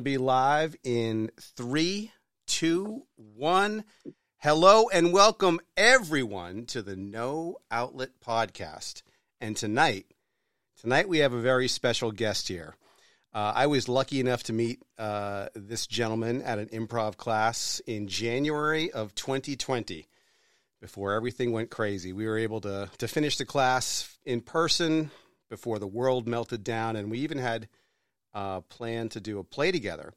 be live in three, two, one. Hello and welcome everyone to the No Outlet Podcast. And tonight, tonight we have a very special guest here. Uh, I was lucky enough to meet uh, this gentleman at an improv class in January of 2020. Before everything went crazy, we were able to to finish the class in person before the world melted down, and we even had uh, planned to do a play together.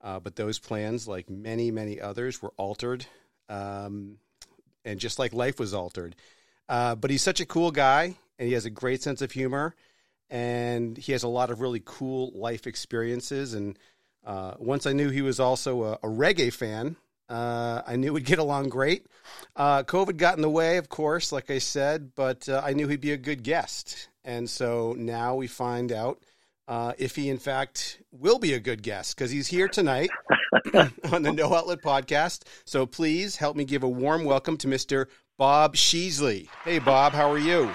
Uh, but those plans, like many, many others, were altered. Um, and just like life was altered. Uh, but he's such a cool guy, and he has a great sense of humor, and he has a lot of really cool life experiences. And uh, once I knew he was also a, a reggae fan, uh, I knew we'd get along great. Uh, COVID got in the way, of course, like I said, but uh, I knew he'd be a good guest. And so now we find out uh, if he, in fact, will be a good guest because he's here tonight on the No Outlet podcast. So please help me give a warm welcome to Mr. Bob Sheasley. Hey, Bob, how are you?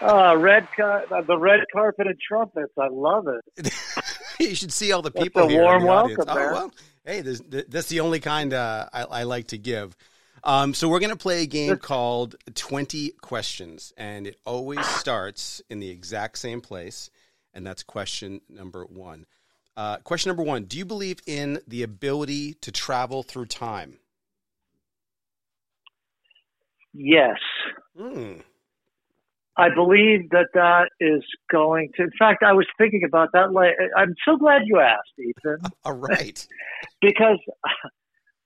uh, red car- the red carpet and trumpets. I love it. you should see all the people That's a here. warm welcome, Oh, well, hey, this, that's the only kind uh, I, I like to give. Um, so we're going to play a game called 20 Questions, and it always starts in the exact same place, and that's question number one. Uh, question number one Do you believe in the ability to travel through time? Yes, Hmm. I believe that that is going to. In fact, I was thinking about that. I'm so glad you asked, Ethan, All right. because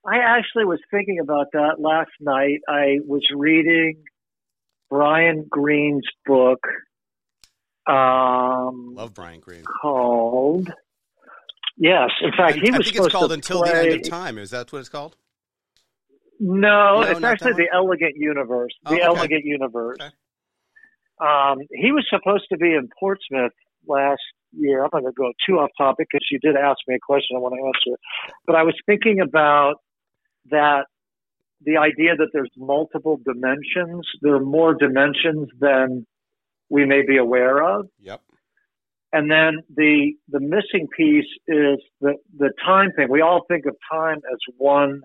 I actually was thinking about that last night. I was reading Brian Greene's book um, Love Brian Greene. called. Yes, in fact, he I was think it's supposed called to Until play, the End of Time. Is that what it's called? No, No, it's actually the Elegant Universe. Oh, The okay. Elegant Universe. Okay. Um, he was supposed to be in Portsmouth last year. I'm going to go too off topic because you did ask me a question. I want to answer it. But I was thinking about that the idea that there's multiple dimensions. There are more dimensions than we may be aware of. Yep. And then the the missing piece is the the time thing. We all think of time as one.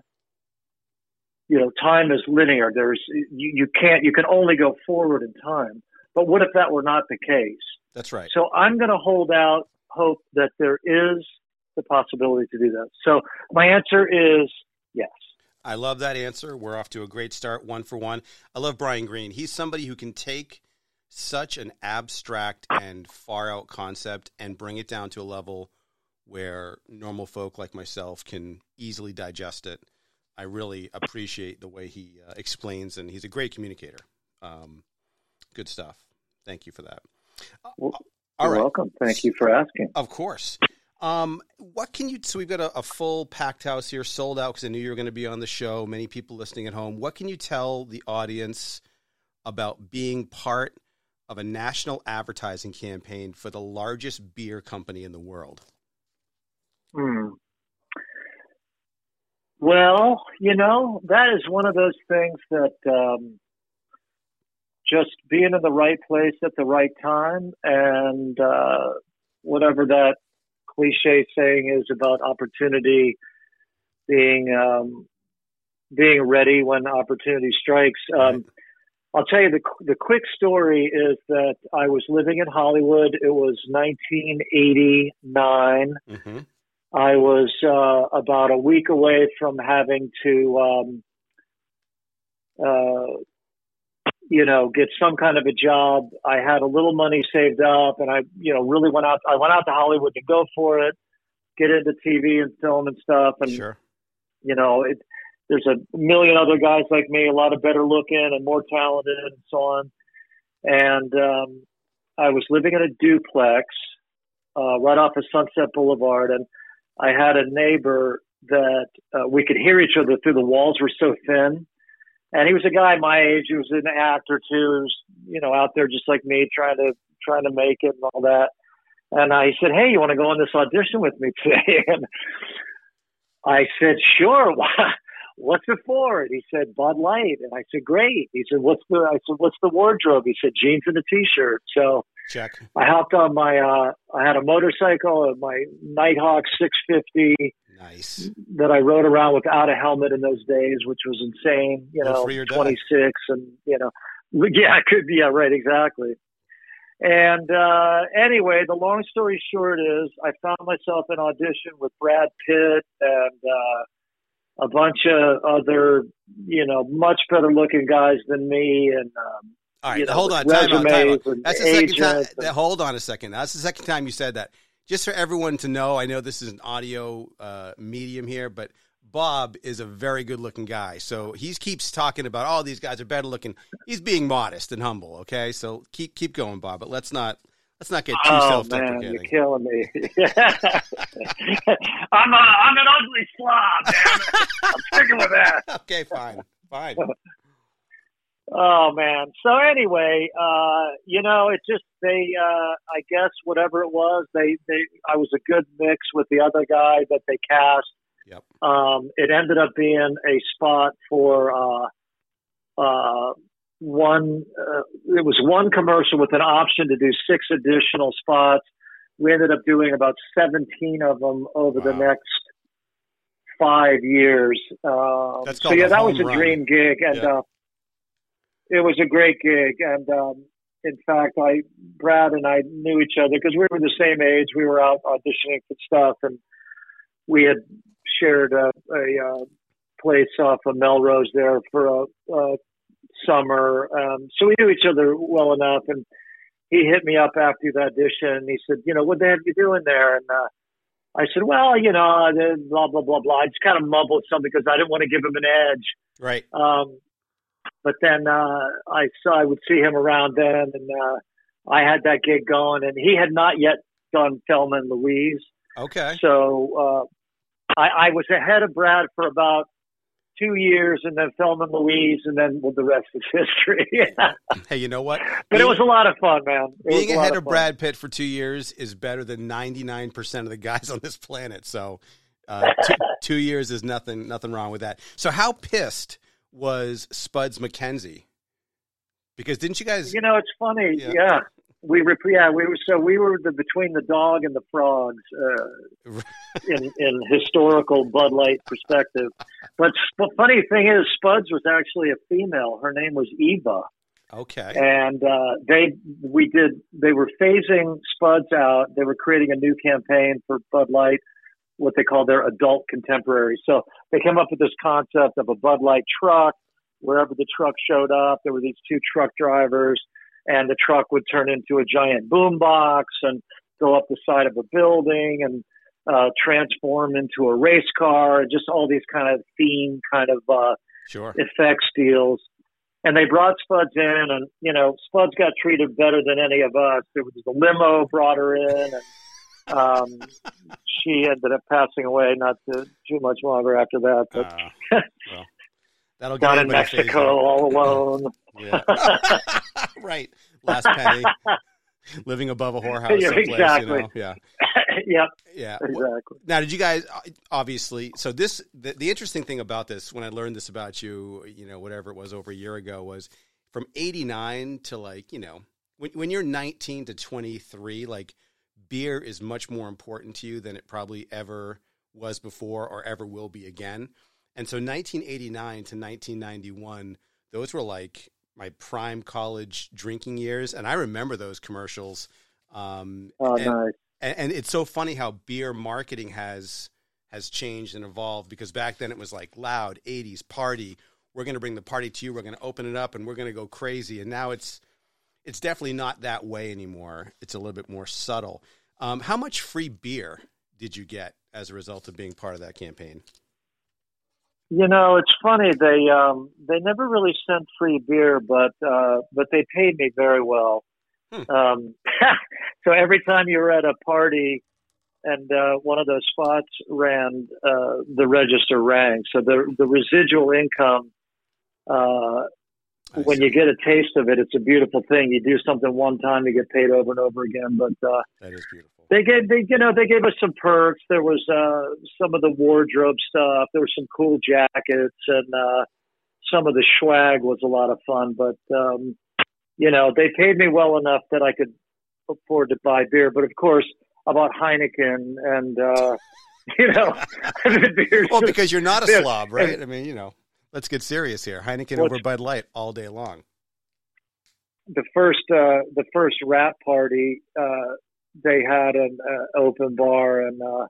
You know, time is linear. There's you, you can't you can only go forward in time. But what if that were not the case? That's right. So I'm going to hold out hope that there is the possibility to do that. So my answer is. I love that answer. We're off to a great start, one for one. I love Brian Greene. He's somebody who can take such an abstract and far out concept and bring it down to a level where normal folk like myself can easily digest it. I really appreciate the way he uh, explains, and he's a great communicator. Um, good stuff. Thank you for that. Well, All You're right. welcome. Thank you for asking. Of course. Um, what can you? So we've got a, a full packed house here, sold out because I knew you were going to be on the show. Many people listening at home. What can you tell the audience about being part of a national advertising campaign for the largest beer company in the world? Hmm. Well, you know, that is one of those things that um, just being in the right place at the right time and uh, whatever that cliche saying is about opportunity being um, being ready when opportunity strikes. Um, I'll tell you the the quick story is that I was living in Hollywood. It was 1989. Mm-hmm. I was uh, about a week away from having to, um, uh, you know, get some kind of a job. I had a little money saved up, and I, you know, really went out. I went out to Hollywood to go for it, get into TV and film and stuff. And Sure. you know, it, there's a million other guys like me, a lot of better looking and more talented and so on. And um, I was living in a duplex uh, right off of Sunset Boulevard, and I had a neighbor that uh, we could hear each other through the walls were so thin. And he was a guy my age. He was an actor too. Was, you know, out there just like me, trying to trying to make it and all that. And I said, "Hey, you want to go on this audition with me today?" And I said, "Sure." What's it for? And he said, Bud Light. And I said, Great. He said, What's the? I said, What's the wardrobe? He said, Jeans and a t-shirt. So Check. I hopped on my. Uh, I had a motorcycle, my Nighthawk 650. Nice. That I rode around without a helmet in those days, which was insane. You know, 26 and you know, yeah, it could be. Yeah, right, exactly. And uh, anyway, the long story short is, I found myself in audition with Brad Pitt and uh, a bunch of other, you know, much better looking guys than me, and um, all right, you know, hold on, time out, time out. That's the second time. And, hold on a second. That's the second time you said that. Just for everyone to know, I know this is an audio uh, medium here, but Bob is a very good looking guy. So he keeps talking about all oh, these guys are better looking. He's being modest and humble. Okay, so keep keep going, Bob. But let's not let's not get too oh, self deprecating. You're killing me. I'm a, I'm an ugly slob. I'm sticking with that. okay, fine, fine. Oh man. So anyway, uh, you know, it just they uh I guess whatever it was, they they I was a good mix with the other guy that they cast Yep. Um, it ended up being a spot for uh, uh, one. Uh, it was one commercial with an option to do six additional spots. We ended up doing about 17 of them over wow. the next five years. Uh, so yeah, that was a run. dream gig, and yeah. uh, it was a great gig. And um, in fact, I Brad and I knew each other because we were the same age. We were out auditioning for stuff, and we had shared a, a, a place off of Melrose there for a, a summer. Um, so we knew each other well enough. And he hit me up after the audition. And he said, you know, what the heck you doing there? And uh, I said, well, you know, blah, blah, blah, blah. I just kind of mumbled something because I didn't want to give him an edge. Right. Um, but then uh, I saw I would see him around then, and uh, I had that gig going, and he had not yet done Thelma and Louise. Okay. So uh, I, I was ahead of Brad for about two years and then Thelma and Louise, and then well, the rest is history. hey, you know what? But being, it was a lot of fun, man. It being ahead of, of Brad Pitt for two years is better than 99% of the guys on this planet. So uh, two, two, years is nothing, nothing wrong with that. So how pissed was Spuds MacKenzie. Because didn't you guys? You know, it's funny. Yeah. yeah we were yeah we were so we were the between the dog and the frogs uh, in in historical Bud Light perspective. But the funny thing is, Spuds was actually a female. Her name was Eva. Okay. And uh, they we did they were phasing Spuds out. They were creating a new campaign for Bud Light, what they call their adult contemporary. So they came up with this concept of a Bud Light truck. Wherever the truck showed up, there were these two truck drivers and the truck would turn into a giant boom box and go up the side of a building and uh, transform into a race car and just all these kind of theme kind of uh, sure. effects deals. And they brought Spuds in, and you know, Spuds got treated better than any of us. There was a limo brought her in, and um, she ended up passing away not too, too much longer after that. But uh, well, that'll get in Mexico all alone. Yeah. right. Last penny. Living above a whorehouse. Yeah, exactly. You know? Yeah. yep. Yeah. Exactly. Now, did you guys obviously? So this the, the interesting thing about this when I learned this about you, you know, whatever it was over a year ago, was from '89 to like you know when when you're 19 to 23, like beer is much more important to you than it probably ever was before or ever will be again. And so 1989 to 1991, those were like my prime college drinking years, and I remember those commercials. Um, oh, and, nice. And, and, it's so funny how beer marketing has has changed and evolved because back then it was like loud '80s party. We're going to bring the party to you. We're going to open it up, and we're going to go crazy. And now it's it's definitely not that way anymore. It's a little bit more subtle. Um, how much free beer did you get as a result of being part of that campaign? You know, it's funny. They um, they never really sent free beer, but uh, but they paid me very well. Hmm. Um, so every time you were at a party and uh, one of those spots ran, uh, the register rang. So the the residual income, uh, when you get a taste of it, it's a beautiful thing. You do something one time, you get paid over and over again. But uh, that is beautiful they gave they you know they gave us some perks. There was uh, some of the wardrobe stuff. There were some cool jackets and uh, some of the swag was a lot of fun. But um, you know they paid me well enough that I could afford to buy beer. But of course, I bought Heineken and uh, you know beers. Well, because you're not a slob, right? I mean, you know, let's get serious here. Heineken Well, over Bud Light all day long. the first uh, the first wrap party, uh, they had an uh, open bar, and uh,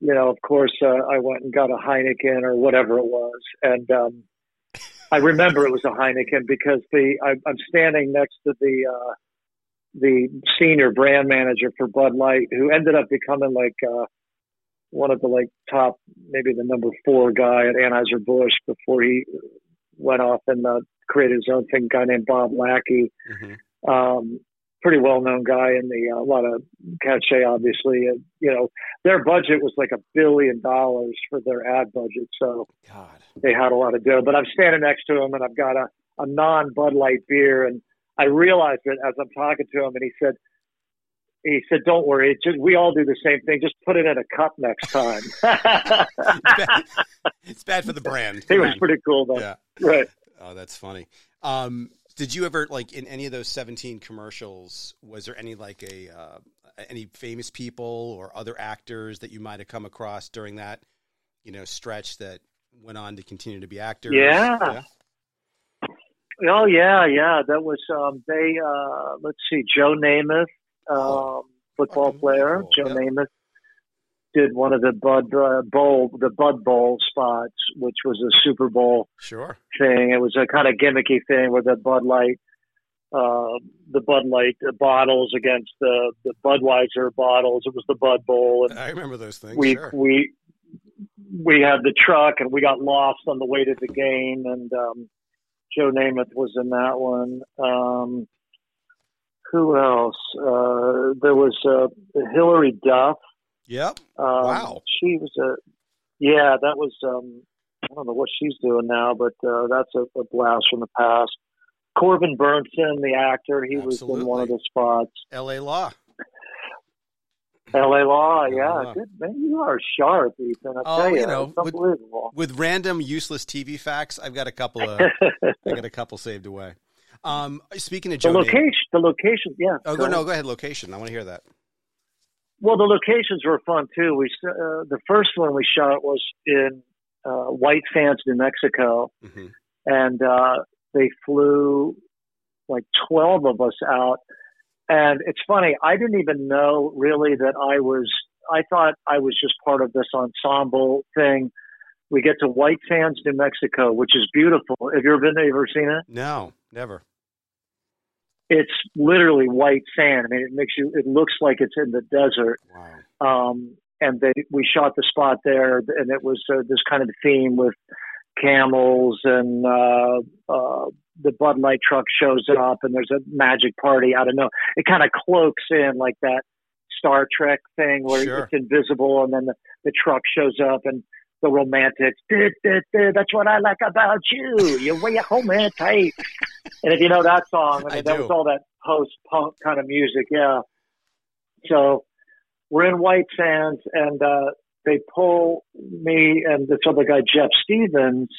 you know, of course, uh, I went and got a Heineken or whatever it was, and um, I remember it was a Heineken because the I, I'm standing next to the uh, the senior brand manager for Bud Light, who ended up becoming like uh, one of the like top, maybe the number four guy at Anheuser Busch before he went off and uh, created his own thing. A guy named Bob Lackey, hmm um, pretty well known guy in the uh, a lot of cachet, obviously. And, you know, their budget was like a billion dollars for their ad budget, so God. they had a lot of dough. But I'm standing next to him, and I've got a, a non Bud Light beer, and I realized it as I'm talking to him, and he said. He said, "Don't worry. It's just, we all do the same thing. Just put it in a cup next time." it's bad for the brand. it was on. pretty cool, though. Yeah. Right. Oh, that's funny. Um, did you ever like in any of those 17 commercials? Was there any like a uh, any famous people or other actors that you might have come across during that you know stretch that went on to continue to be actors? Yeah. Oh yeah, yeah. That was um, they. Uh, let's see, Joe Namath, um, football player. Joe. Namath did one of the Bud uh, Bowl, the Bud Bowl spots, which was a Super Bowl Sure. thing. It was a kind of gimmicky thing with the Bud Light, uh, the Bud Light bottles against the the Budweiser bottles. It was the Bud Bowl, and I remember those things. we sure. we we had the truck and we got lost on the way to the game and um Joe Namath was in that one. Um who else? Uh there was uh Hilary Duff. Yep. Um, Wow. She was a yeah, that was um I don't know what she's doing now, but uh that's a, a blast from the past. Corbin Bernsen, the actor, he was in one of the spots. L.A. Law. L.A. Law, yeah, good man. You are sharp, Ethan. I Oh, tell you, you know, with-. With random useless TV facts, I've got a couple of I got a couple saved away. Um, speaking of the Joe, Namath- location, the location, yeah. oh go no, go ahead. Location. I want to hear that. Well, the locations were fun too. We uh, the first one we shot was in uh, White Sands, New Mexico, hmm and uh, they flew like twelve of us out. And it's funny, I didn't even know really that I was. I thought I was just part of this ensemble thing. We get to White Sands, New Mexico, which is beautiful. Have you ever been there? You ever seen it? No, never. It's literally white sand. I mean, it makes you. It looks like it's in the desert. Wow. um, and they we shot the spot there, and it was uh, this kind of theme with camels and uh, uh, the Bud Light truck shows up, and there's a magic party I don't know. It kind of cloaks in like that Star Trek thing where Sure. it's invisible, and then the, the truck shows up and. The romantics, "Duh, duh, duh, that's what I like about you. You wear your home man tight. And if you know that song, I mean, I that was all that post punk kind of music, yeah. So we're in White Sands, and uh, they pull me and this other guy, Jeff Stevens,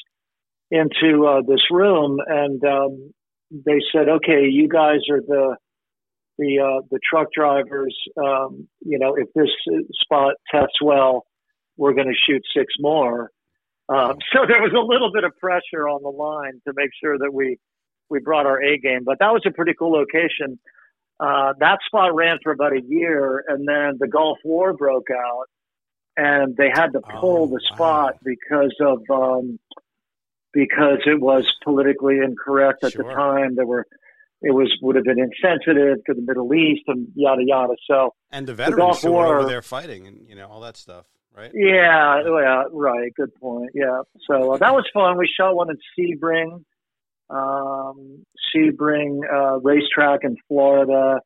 into uh, this room, and um, they said, "Okay, you guys are the the uh, the truck drivers. Um, you know, if this spot tests well, we're going to shoot six more." Um, so there was a little bit of pressure on the line to make sure that we we brought our A game, but that was a pretty cool location. Uh, that spot ran for about a year, and then the Gulf War broke out, and they had to pull Oh, the wow. spot because of um, because it was politically incorrect at the time. There were it was would have been insensitive to the Middle East and yada yada. So And the Gulf veterans who were over there fighting and you know all that stuff, right? yeah, yeah, right. Good point. Yeah. So uh, that was fun. We shot one at Sebring, um, Sebring uh, racetrack in Florida.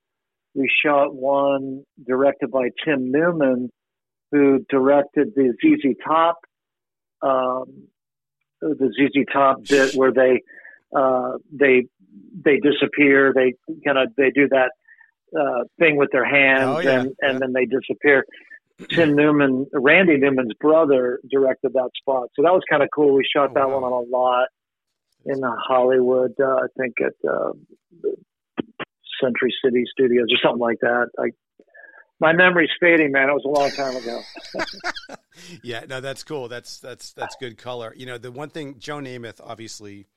We shot one directed by Tim Newman, who directed the ZZ Top, um, the ZZ Top bit where they uh, they they disappear. They kind of they do that uh, thing with their hands, Oh, yeah, and and yeah. then they disappear. Tim Newman, Randy Newman's brother, directed that spot, so that was kind of cool. We shot Oh, that wow. one on a lot in uh, Hollywood. Uh, I think at uh, Century City Studios or something like that. I, my memory's fading, man. It was a long time ago. yeah, no, that's cool. That's that's that's good color. You know, the one thing Joe Namath, obviously,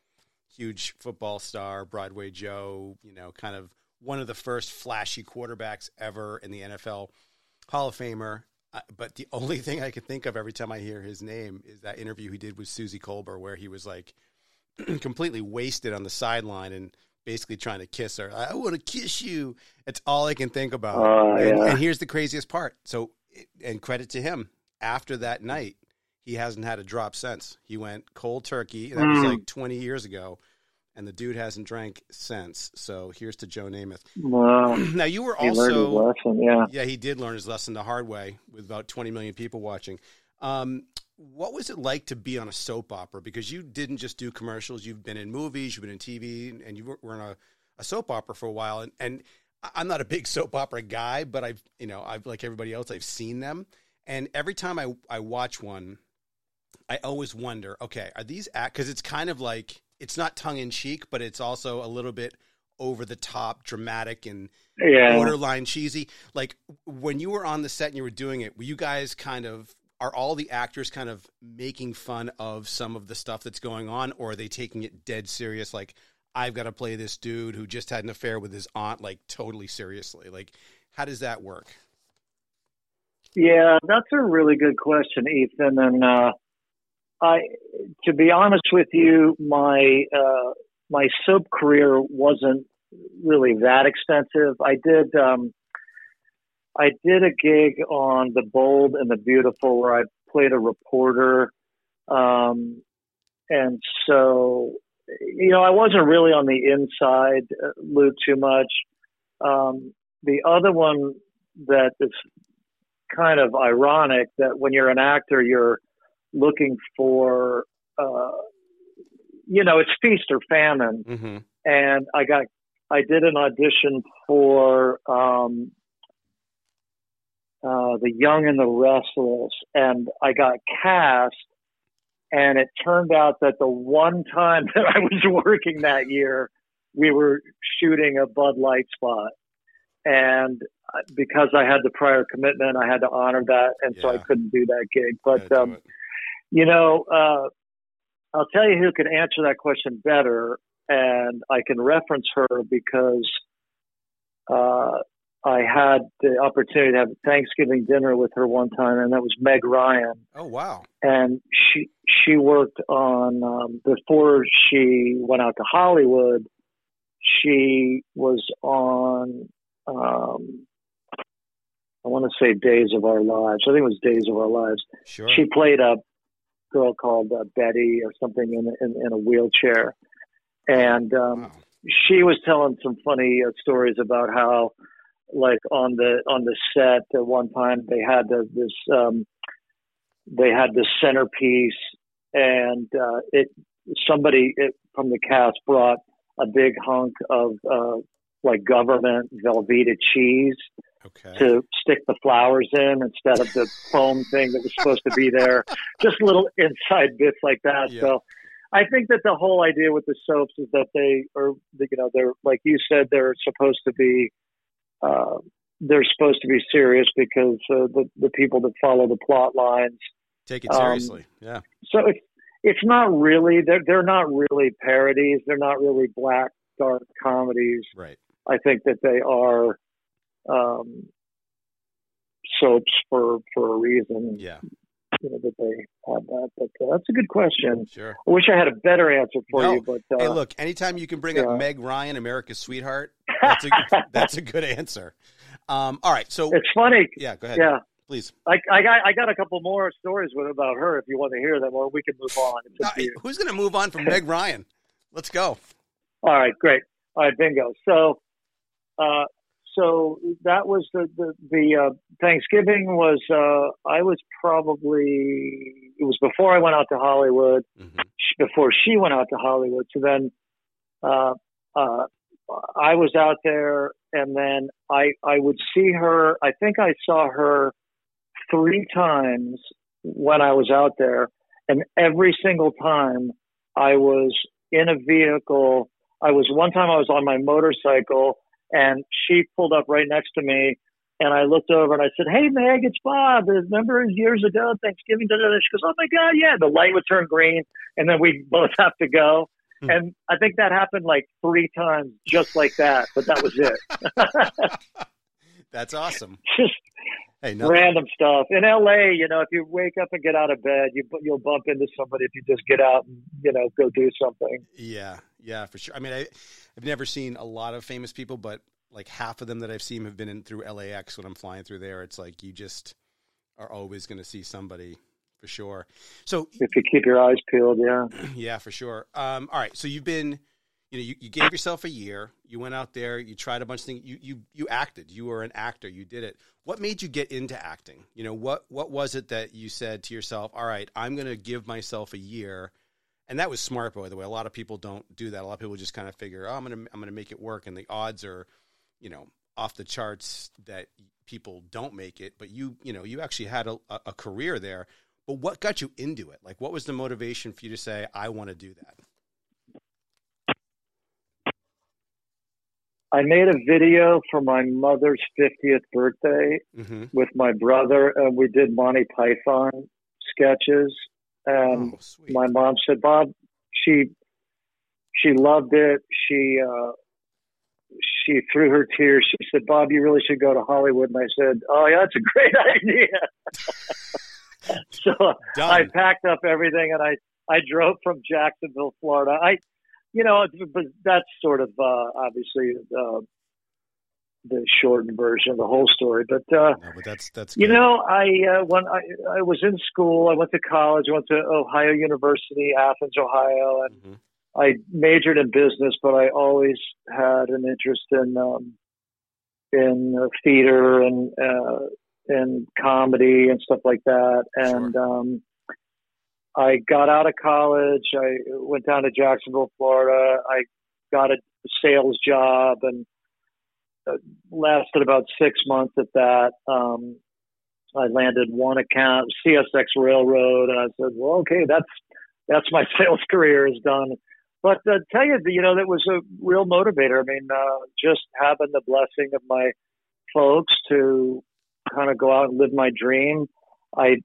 huge football star, Broadway Joe. You know, kind of one of the first flashy quarterbacks ever in the NFL, Hall of Famer. But the only thing I can think of every time I hear his name is that interview he did with Suzy Kolber, where he was like completely wasted on the sideline and basically trying to kiss her. I want to kiss you. It's all I can think about. Uh, and, yeah. and here's the craziest part. So, and credit to him. After that night, he hasn't had a drop since. He went cold turkey, and that was Mm. like 20 years ago. And the dude hasn't drank since. So here's to Joe Namath. Wow. now you were He learned his also lesson. Yeah. yeah, he did learn his lesson the hard way with about 20 million people watching. Um, what was it like to be on a soap opera? Because you didn't just do commercials, you've been in movies, you've been in TV, and you were, in a, a soap opera for a while. And, and I'm not a big soap opera guy, but I've, you know, I've like everybody else, I've seen them. And every time I, I watch one, I always wonder, okay, are these act? Because it's kind of like it's not tongue in cheek, but it's also a little bit over the top, dramatic, and Yeah. borderline cheesy. Like when you were on the set and you were doing it, were you guys kind of are all the actors kind of making fun of some of the stuff that's going on, or are they taking it dead serious? Like I've got to play this dude who just had an affair with his aunt, like totally seriously. Like how does that work? Yeah, that's a really good question, Ethan. And uh, I, to be honest with you, my uh, my soap career wasn't really that extensive. I did um, I did a gig on The Bold and the Beautiful where I played a reporter, um, and so you know I wasn't really on the inside uh, loop too much. Um, the other one that is kind of ironic that when you're an actor, you're looking for, uh, you know, it's feast or famine. Mm-hmm. And I got, I did an audition for um, uh, The Young and the Restless, and I got cast. And it turned out that the one time that I was working that year, we were shooting a Bud Light spot. And uh, because I had the prior commitment, I had to honor that, and so I couldn't do that gig. But um. You know, uh, I'll tell you who can answer that question better, and I can reference her because uh, I had the opportunity to have a Thanksgiving dinner with her one time, and that was Meg Ryan, oh wow, and she she worked on um, before she went out to Hollywood. She was on. Um, I want to say Days of Our Lives. I think it was Days of Our Lives sure. she played a girl called uh, Betty or something in, in in a wheelchair, and um, wow. she was telling some funny uh, stories about how, like on the on the set at one time they had the, this um, they had this centerpiece, and uh, it somebody it, from the cast brought a big hunk of uh, like government Velveeta cheese Okay. to stick the flowers in instead of the foam thing that was supposed to be there. Just little inside bits like that. Yeah. So I think that the whole idea with the soaps is that they are, you know, they're like you said, they're supposed to be, uh, they're supposed to be serious because uh, the the people that follow the plot lines. Take it um, seriously. yeah. So it's it's not really they're they're not really parodies. They're not really black dark comedies. Right. I think that they are um, soaps for for a reason. Yeah. You know that they have that. But uh, that's a good question. Sure. I wish I had a better answer for No. you, but uh, hey, look. Anytime you can bring yeah. up Meg Ryan, America's sweetheart, that's a that's a good answer. Um, all right. So it's funny. yeah, go ahead. Yeah, Please. I, I got I got a couple more stories with about her if you want to hear them, or we can move on. It's up to you. who's going to move on from Meg Ryan? Let's go. All right, great. All right, bingo. So, uh, so that was the the, the uh, Thanksgiving was uh, I was probably it was before I went out to Hollywood. hmm Before she went out to Hollywood, so then uh, uh, I was out there, and then I I would see her. I think I saw her three times when I was out there, and every single time I was in a vehicle. I was one time I was on my motorcycle and she pulled up right next to me. And I looked over and I said, "Hey, Meg, it's Bob. Remember years ago, Thanksgiving?" Da, da, da. She goes, "Oh my God, yeah." The light would turn green, and then we both have to go. Hmm. And I think that happened like three times, just like that. But that was it. That's awesome. Just hey, random stuff in LA. You know, if you wake up and get out of bed, you you'll bump into somebody if you just get out and you know go do something. Yeah, yeah, for sure. I mean, I, I've never seen a lot of famous people, but like half of them that I've seen have been in through LAX when I'm flying through there. It's like you just are always going to see somebody for sure. So if you keep your eyes peeled, yeah, yeah, for sure. Um, all right, so you've been, you know, you, you gave yourself a year. You went out there, you tried a bunch of things. You you you acted. You were an actor. You did it. What made you get into acting? You know, what what was it that you said to yourself? All right, I'm going to give myself a year and that was smart by the way. A lot of people don't do that. A lot of people just kind of figure oh i'm gonna i'm gonna make it work. And the odds are you know off the charts that people don't make it but you you know you actually had a, a career there. But what got you into it? Like what was the motivation for you to say i want to do that I made a video for my mother's 50th birthday mm-hmm. with my brother, and we did Monty Python sketches. And oh, my mom said, Bob, she she loved it. She uh, she through her tears. She said, Bob, you really should go to Hollywood. And I said, Oh yeah, that's a great idea. so Done. I packed up everything and I I drove from Jacksonville, Florida. I you know, but that's sort of uh, obviously uh, the shortened version of the whole story. But, uh, no, but that's that's you know, I uh, when I I was in school, I went to college, I went to Ohio University, Athens, Ohio, and mm-hmm. I majored in business, but I always had an interest in um, in uh, theater and uh, and comedy and stuff like that, and. Sure. Um, I got out of college. I went down to Jacksonville, Florida. I got a sales job and lasted about six months at that. Um, I landed one account, CSX Railroad, and I said, "Well, okay, that's that's my sales career is done." But uh, tell you, you know, that was a real motivator. I mean, uh, just having the blessing of my folks to kind of go out and live my dream. I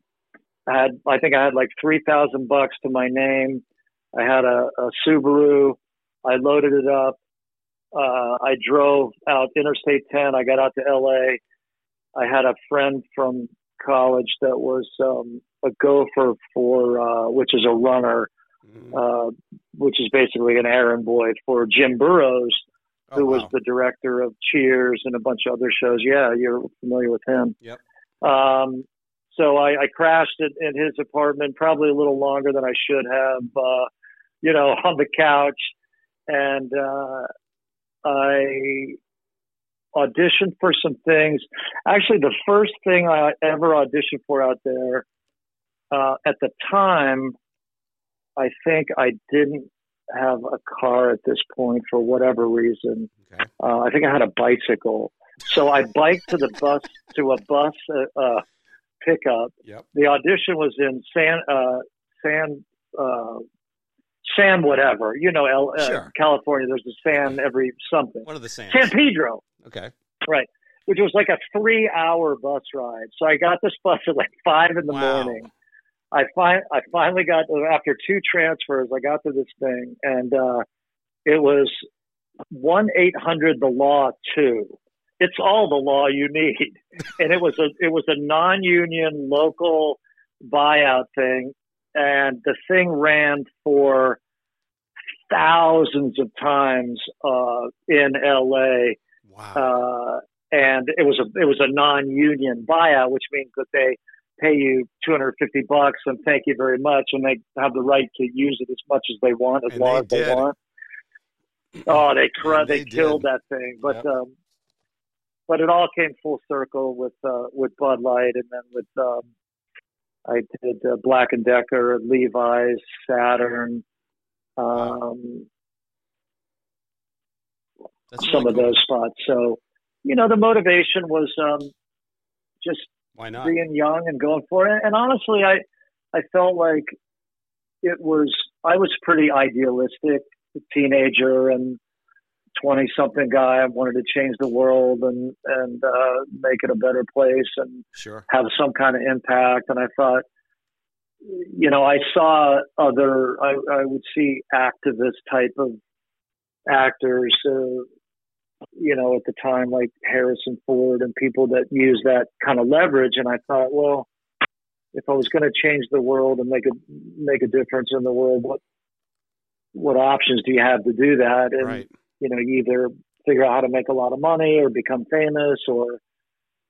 had, I think, I had like three thousand bucks to my name. I had a, a Subaru. I loaded it up uh, I drove out Interstate 10. I got out to LA. I had a friend from college that was um, a gopher for, uh, which is a runner, mm-hmm. uh, which is basically an errand boy for Jim Burrows, who oh, wow. was the director of Cheers and a bunch of other shows. Yeah, you're familiar with him. Yep. Um, so I, I crashed in his apartment, probably a little longer than I should have, uh, you know, on the couch. And uh, I auditioned for some things. Actually, the first thing I ever auditioned for out there, uh, at the time, I think I didn't have a car at this point for whatever reason. Okay. Uh, I think I had a bicycle. So I biked to the bus, to a bus uh, uh, pickup. Yep. The audition was in San, uh, San, uh, San whatever. You know, El, uh, sure. California, there's a San every something. One of the San. San Pedro. Okay. Right. Which was like a three hour bus ride. So I got this bus at like five in the wow. morning. I find I finally got after two transfers, I got to this thing and uh, it was one eight hundred the law two. It's all the law you need. and it was a it was a non union local buyout thing and the thing ran for thousands of times uh, in LA. Wow. Uh, and it was a it was a non-union buyout, which means that they pay you 250 bucks and thank you very much, and they have the right to use it as much as they want, as and long as they want. Oh, they cr- they, they killed that thing, but yep. um, but it all came full circle with uh, with Bud Light, and then with um, I did uh, Black and Decker, Levi's, Saturn, um, some really of cool. those spots. So, you know, the motivation was um, just Why not? being young and going for it. And honestly, I I felt like it was I was pretty idealistic teenager and 20 something guy. I wanted to change the world and, and, uh, make it a better place and Sure. have some kind of impact. And I thought, you know, I saw other, I, I would see activist type of actors, uh, you know, at the time, like Harrison Ford and people that use that kind of leverage. And I thought, well, if I was going to change the world and make a make a difference in the world, what what options do you have to do that? And Right. You know, you either figure out how to make a lot of money or become famous or,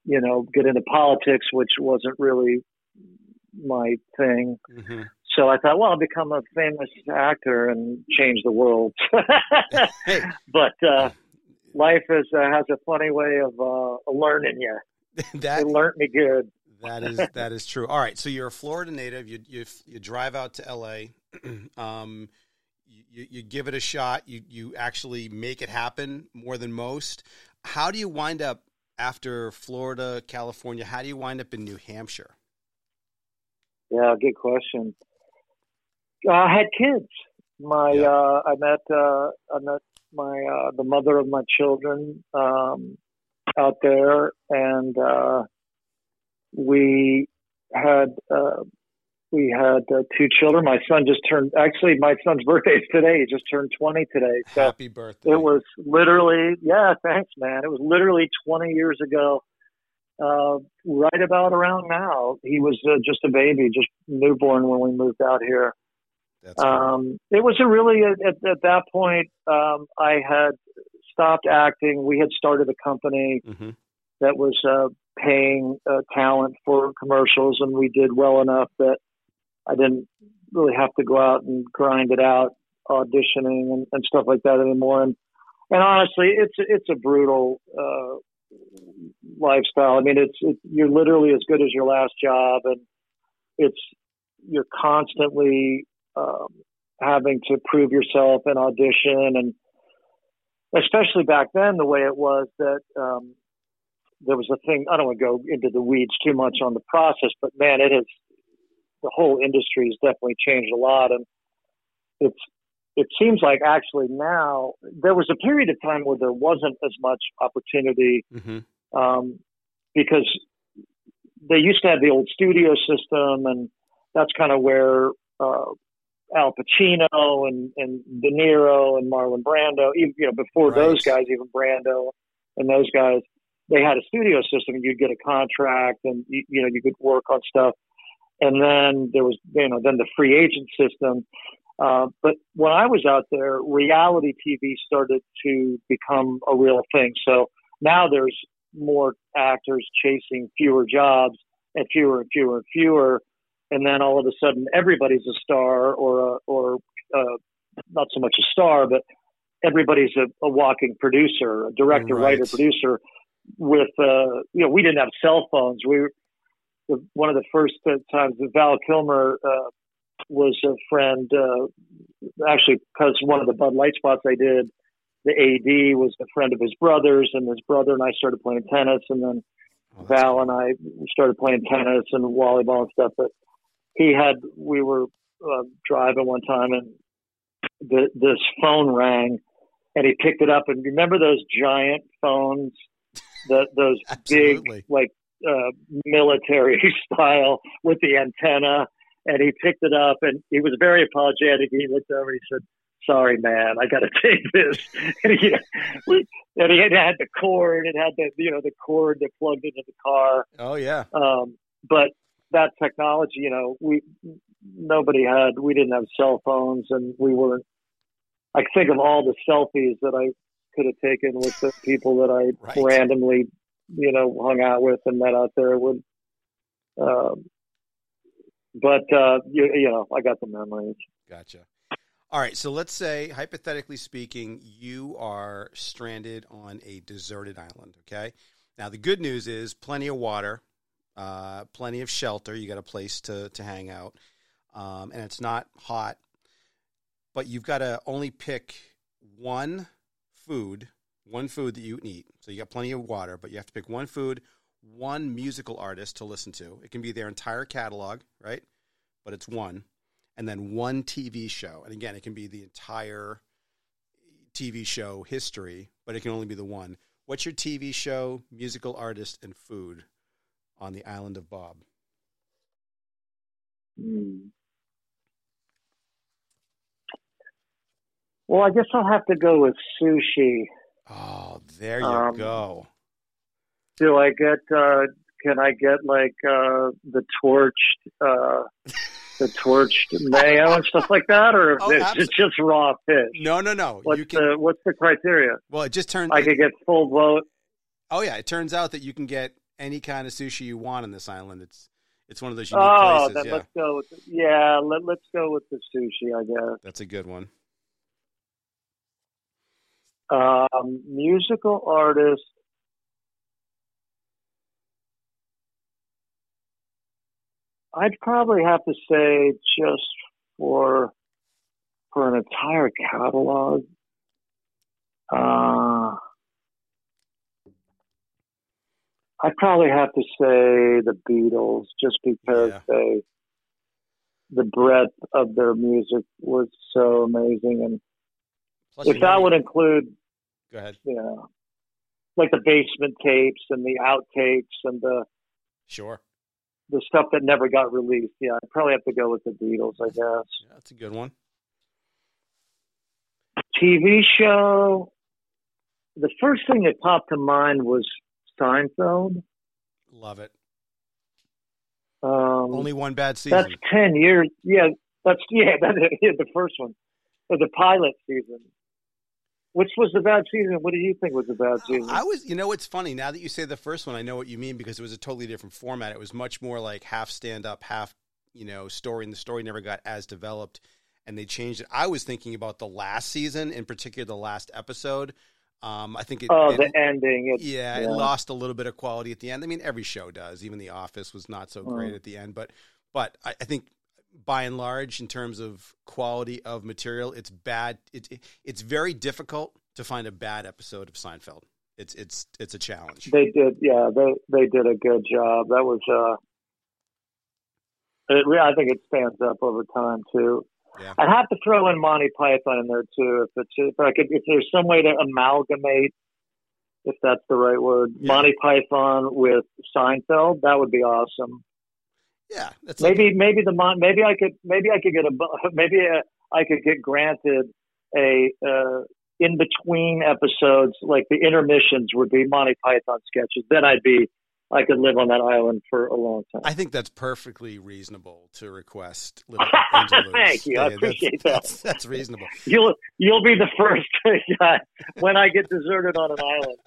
you know, get into politics, which wasn't really my thing. hmm So I thought, well, I'll become a famous actor and change the world. But uh, life is uh, has a funny way of uh, learning you. that It learned me good. That is that is true. All right, so you're a Florida native. You you you drive out to L.A. um, you, you give it a shot. You you actually make it happen more than most. How do you wind up after Florida, California? How do you wind up in New Hampshire? Yeah, good question. Uh, I had kids. My Yeah. uh, I met uh, I met my uh, the mother of my children um, out there, and uh, we had uh, we had uh, two children. My son just turned. Actually, my son's birthday is today. He just turned twenty today. So Happy birthday! it was literally, yeah, thanks, man. It was literally 20 years ago, uh, right about around now. He was uh, just a baby, just newborn when we moved out here. That's cool. Um, it was a really, at, at that point, um, I had stopped acting. We had started a company Mhm. that was uh, paying uh, talent for commercials, and we did well enough that I didn't really have to go out and grind it out auditioning and, and stuff like that anymore. And and honestly, it's it's a brutal uh, lifestyle. I mean, it's it, you're literally as good as your last job, and it's you're constantly um, having to prove yourself and audition, and especially back then, the way it was that um, there was a thing. I don't want to go into the weeds too much on the process, but man, it has the whole industry has definitely changed a lot, and it's it seems like actually now there was a period of time where there wasn't as much opportunity Mhm. um, because they used to have the old studio system, and that's kind of where uh, Al Pacino and, and De Niro and Marlon Brando, even you know before Right. those guys, even Brando and those guys, they had a studio system, and you'd get a contract, and you, you know you could work on stuff. And then there was you know then the free agent system. Uh, but when I was out there, reality TV started to become a real thing. So now there's more actors chasing fewer jobs and fewer and fewer and fewer, and then all of a sudden everybody's a star or a, or uh, not so much a star, but everybody's a, a walking producer, a director, Right. writer, producer. With uh, you know, we didn't have cell phones. We were the, one of the first uh, times that Val Kilmer uh, was a friend. Uh, actually, because one of the Bud Light spots I did, the AD was a friend of his brother's, and his brother and I started playing tennis, and then Oh, Val and I started playing tennis and volleyball and stuff. But he had, we were uh, driving one time, and the, this phone rang, and he picked it up. And remember those giant phones, the, those big like uh, military style with the antenna. And he picked it up, and he was very apologetic. He looked over, and he said, "Sorry, man, I got to take this." and, he, and he had, had the cord. It had the you know the cord that plugged into the car. Oh yeah. Um, but that technology, you know, we nobody had. We didn't have cell phones, and we weren't. I think of all the selfies that I could have taken with the people that I Right. randomly, you know, hung out with and met out there. Would, um, but uh, you, you know, I got the memories. Gotcha. All right, so let's say, hypothetically speaking, you are stranded on a deserted island. Okay. Now the good news is plenty of water, uh, plenty of shelter. You got a place to to hang out, um, and it's not hot. But you've got to only pick one food, one food that you eat. So you got plenty of water, but you have to pick one food, one musical artist to listen to. It can be their entire catalog, right? But it's one and then one TV show. And again, it can be the entire TV show history, but it can only be the one. What's your TV show, musical artist, and food on the island of Bob? Hmm. Well, I guess I'll have to go with sushi. Oh, there you Um, go. Do I get? Uh, can I get like uh, the torched, uh, the torched mayo and stuff like that, or Oh, it just raw fish? No, no, no. What's can. the What's the criteria? well, it just turns. I could get full bloat. oh yeah, it turns out that you can get any kind of sushi you want on this island. It's it's one of those unique Oh, places. then Yeah, let's go with yeah. Let, let's go with the sushi, I guess. that's a good one. Um, musical artist. I'd probably have to say just for for an entire catalog. Uh, I'd probably have to say the Beatles, just because Yeah. they the breadth of their music was so amazing, and Plus if that would include go ahead. you know, like the basement tapes and the outtakes and the Sure, the stuff that never got released. Yeah, I'd probably have to go with the Beatles, I guess. yeah, that's a good one. TV show. The first thing that popped to mind was Seinfeld. Love it. Um, Only one bad season. that's ten years. Yeah, that's yeah. That's yeah, the first one, the pilot season. Which was the bad season? What do you think was the bad season? I was, you know, it's funny now that you say the first one. I know what you mean because it was a totally different format. It was much more like half stand up, half you know story, and the story never got as developed, and they changed it. I was thinking about the last season, in particular, the last episode. Um, I think it, oh, it- the ending. It, yeah, it lost a little bit of quality at the end. I mean, every show does. Even The Office was not so great Mm. at the end, but but I, I think by and large, in terms of quality of material, it's bad. It's it's very difficult to find a bad episode of Seinfeld. It's it's it's a challenge. They did, yeah. They they did a good job. That was, uh, it, I think it stands up over time too. Yeah. I'd have to throw in Monty Python in there too, if it's if I could, if there's some way to amalgamate, if that's the right word, Yeah. Monty Python with Seinfeld, that would be awesome. Yeah, that's like- Maybe maybe the mon maybe I could maybe I could get a maybe uh I could get granted a uh, in between episodes like the intermissions would be Monty Python sketches. Then I'd be I could live on that island for a long time. I think that's perfectly reasonable to request. Thank you. I that's- appreciate that. That's, that's reasonable. You'll you'll be the first guy when I get deserted on an island.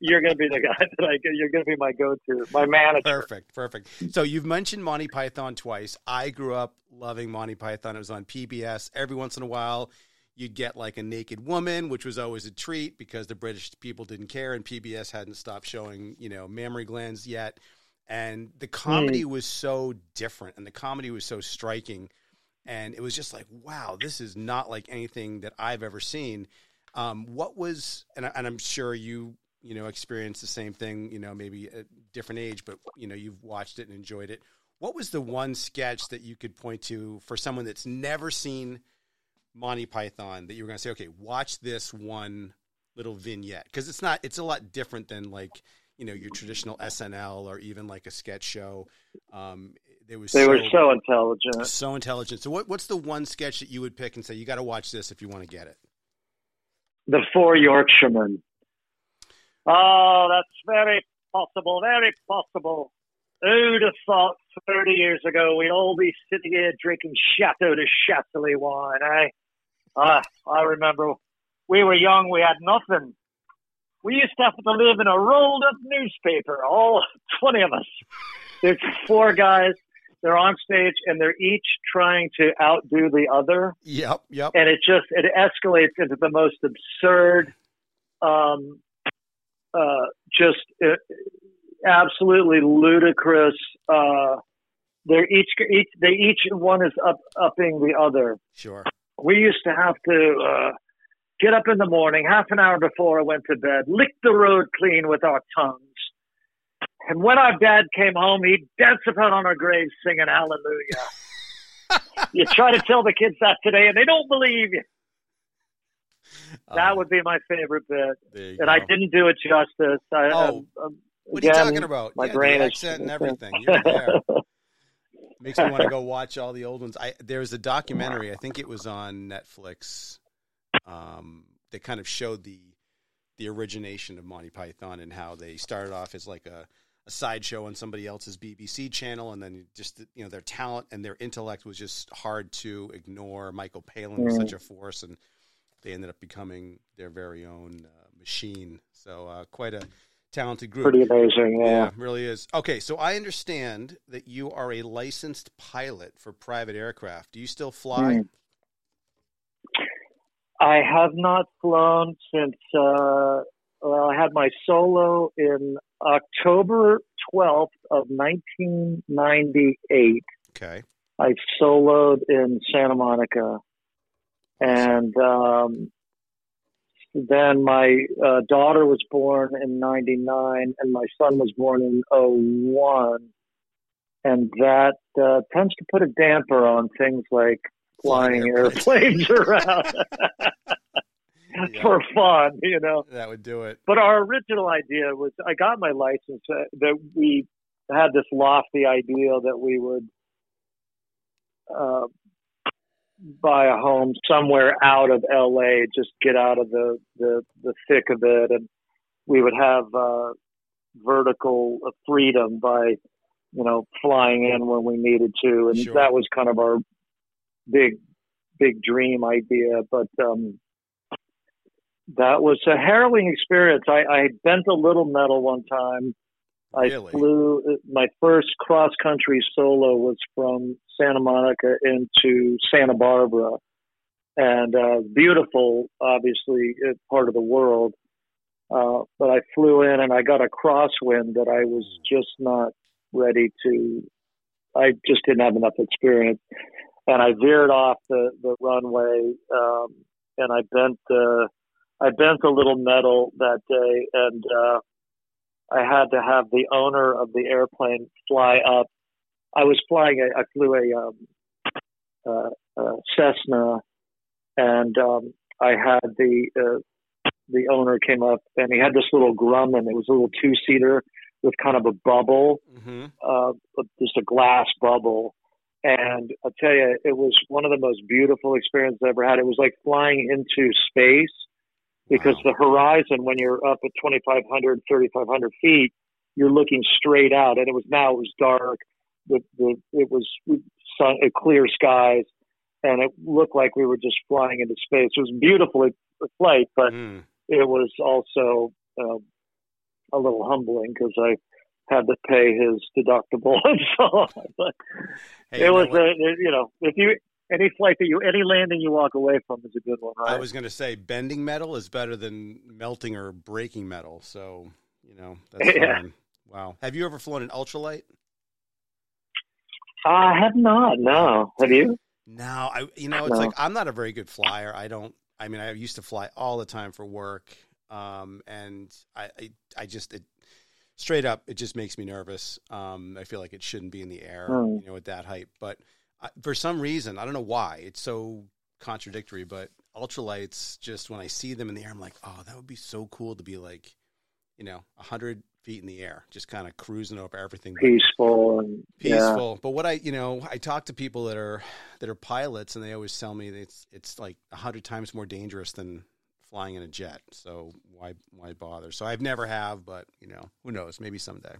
You're going to be the guy that I get. You're going to be my go-to, my manager. Perfect, perfect. So you've mentioned Monty Python twice. I grew up loving Monty Python. It was on PBS. Every once in a while, you'd get like a naked woman, which was always a treat because the British people didn't care and PBS hadn't stopped showing, you know, mammary glands yet. And the comedy was so different and the comedy was so striking. And it was just like, wow, this is not like anything that I've ever seen. Um, what was, and, I, and I'm sure you, you know, experienced the same thing, you know, maybe a different age, but, you know, you've watched it and enjoyed it. What was the one sketch that you could point to for someone that's never seen Monty Python that you were going to say, okay, watch this one little vignette? Because it's not, it's a lot different than like, you know, your traditional SNL or even like a sketch show. Um, there was They so, were so intelligent. so intelligent. So, what, what's the one sketch that you would pick and say, you got to watch this if you want to get it? The four Yorkshiremen. Oh, that's very possible. Very possible. Who'd have thought 30 years ago we'd all be sitting here drinking Chateau de Chasselas wine, eh? Ah, I remember we were young, we had nothing. We used to have to live in a rolled up newspaper, all 20 of us. There's four guys, they're on stage, and they're each trying to outdo the other Yep, yep. and it just it escalates into the most absurd um uh just uh, absolutely ludicrous uh they're each each they each one is up upping the other Sure. we used to have to uh get up in the morning half an hour before i went to bed lick the road clean with our tongues and when our dad came home he'd dance about on our graves singing hallelujah you try to tell the kids that today and they don't believe you That Um, would be my favorite bit. And I didn't do it justice. I, Oh, um, um, What are you talking about? My yeah, brain accent and everything. You're there. Makes me want to go watch all the old ones. I there was a documentary. I think it was on Netflix. Um, that kind of showed the the origination of Monty Python and how they started off as like a, a sideshow on somebody else's BBC channel, and then just you know their talent and their intellect was just hard to ignore. Michael Palin was Mm. such a force, and they ended up becoming their very own uh, machine. So uh, quite a talented group. Pretty amazing. Yeah, Yeah. really is. Okay, so I understand that you are a licensed pilot for private aircraft. Do you still fly? Mm. I have not flown since, uh, well, I had my solo in October 12th of 1998. Okay. I soloed in Santa Monica. And um, then my uh, daughter was born in 99 and my son was born in 01. And that uh, tends to put a damper on things like flying Flying airplanes. airplanes around Yeah, for fun, you know. that would do it. But our original idea was I got my license uh, that we had this lofty idea that we would uh, buy a home somewhere out of LA, just get out of the, the, the thick of it. And we would have uh, vertical freedom by, you know, flying in when we needed to. And Sure. that was kind of our big, big dream idea. But, um, that was a harrowing experience. I, I bent a little metal one time. I Really? flew my first cross country solo was from Santa Monica into Santa Barbara, and uh, beautiful, obviously uh, part of the world. Uh, but I flew in and I got a crosswind that I was just not ready to. I just didn't have enough experience, and I veered off the the runway, um, and I bent the. I bent a little metal that day, and uh, I had to have the owner of the airplane fly up. I was flying. A, I flew a, um, uh, uh, Cessna, and um, I had the uh, the owner came up, and he had this little Grumman. It was a little two seater with kind of a bubble, hmm uh, just a glass bubble. And I'll tell you, it was one of the most beautiful experiences I ever had. It was like flying into space because Wow. the horizon, when you're up at 2,500, 3,500 feet, you're looking straight out. And it was now, it was dark. The, the, it was sun, uh, clear skies. And it looked like we were just flying into space. It was beautiful flight, but Mm. it was also uh, a little humbling because I had to pay his deductible and so on. But Hey, it was, a, you know, if you any flight that you any landing you walk away from is a good one, right? I was going to say bending metal is better than melting or breaking metal. So, you know, that's Yeah. fine. Wow. Have you ever flown an ultralight? I have not. No, have you? No, I you know, it's No. like I'm not a very good flyer. I don't I mean, I used to fly all the time for work. Um and I I, I just it straight up it just makes me nervous. Um I feel like it shouldn't be in the air, Hmm. you know, at that height, but I, for some reason, I don't know why. It's so contradictory, but ultralights just when I see them in the air, I'm like, "Oh, that would be so cool to be like, you know, a 100 feet in the air, just kind of cruising over everything." Peaceful and yeah. peaceful. But what I, you know, I talk to people that are that are pilots, and they always tell me that it's it's like a hundred times more dangerous than flying in a jet. So why why bother? So I've never have, but you know, who knows? Maybe someday.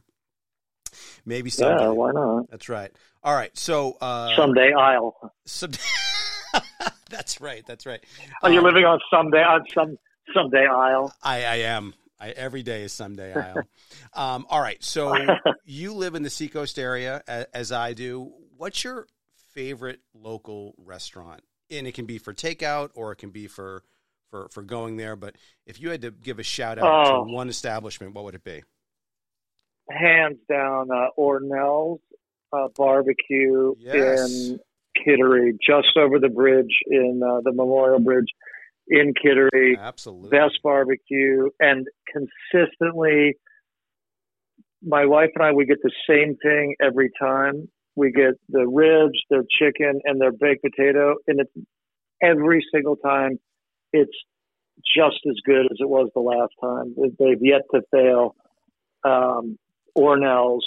Maybe someday. Yeah, why not? That's right. All right. So uh, Someday I'll. some- that's right. That's right. Are you Um, living on someday on some someday Isle? I, I am. I, every day is someday Isle. um, all right. So you live in the Seacoast area, as, as I do. What's your favorite local restaurant? And it can be for takeout or it can be for for for going there. But if you had to give a shout out Oh. to one establishment, what would it be? Hands down, uh, Ornell's uh, Barbecue Yes. in Kittery, just over the bridge in uh, the Memorial Bridge in Kittery. Absolutely. best barbecue and consistently my wife and I we get the same thing every time. We get the ribs, their chicken and their baked potato and it's every single time it's just as good as it was the last time. They've yet to fail. Um, Ornells.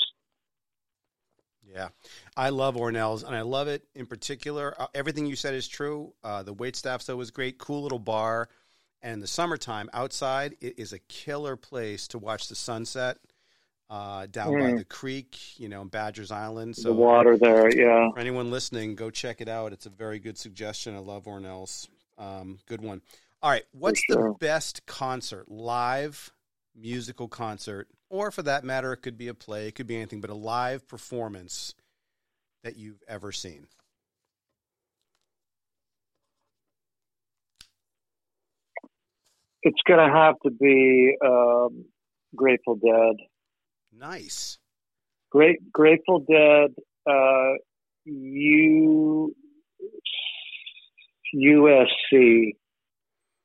Yeah, I love Ornells, and I love it in particular. Uh, everything you said is true. Uh, the wait staff though was great. Cool little bar, and in the summertime outside, it is a killer place to watch the sunset. Uh, down mm. by the creek, you know, Badgers Island. So the water there, yeah. For anyone listening, go check it out. It's a very good suggestion. I love Ornells. Um, good one. All right, what's sure. the best concert, live musical concert, or for that matter, it could be a play, it could be anything, but a live performance that you've ever seen? It's going to have to be um, Grateful Dead. Nice. Great Grateful Dead. Uh, U USC,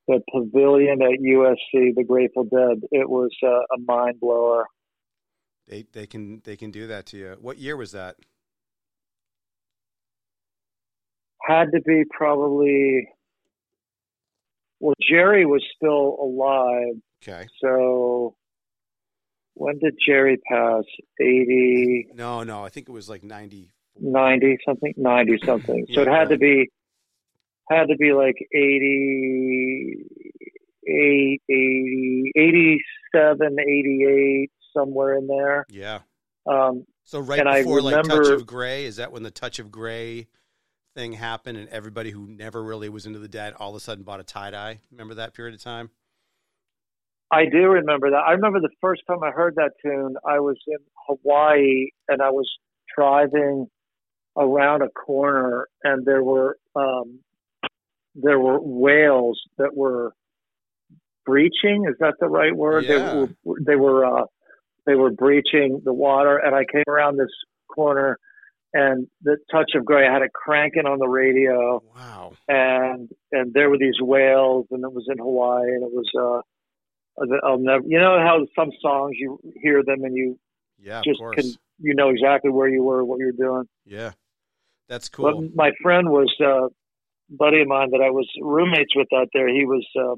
the pavilion at USC, the Grateful Dead. It was uh, a mind blower. They they can they can do that to you. What year was that? Had to be probably. Well, Jerry was still alive. Okay. So when did Jerry pass? 80? No, no, I think it was like 90. 90 something? 90 something. So it had right. to be had to be like 80, 80, 87, 88, somewhere in there. Yeah. Um, so right before remember, like Touch of Grey, is that when the Touch of Grey thing happened and everybody who never really was into the dead all of a sudden bought a tie dye? Remember that period of time? I do remember that. I remember the first time I heard that tune, I was in Hawaii and I was driving around a corner and there were um, there were whales that were breaching. Is that the right word? Yeah. They were they were uh, they were breaching the water, and I came around this corner, and the touch of grey. I had it cranking on the radio. Wow! And and there were these whales, and it was in Hawaii, and it was uh I'll never. You know how some songs you hear them and you yeah, just can you know exactly where you were, what you're doing. Yeah, that's cool. But my friend was uh, buddy of mine that I was roommates with out there. He was uh,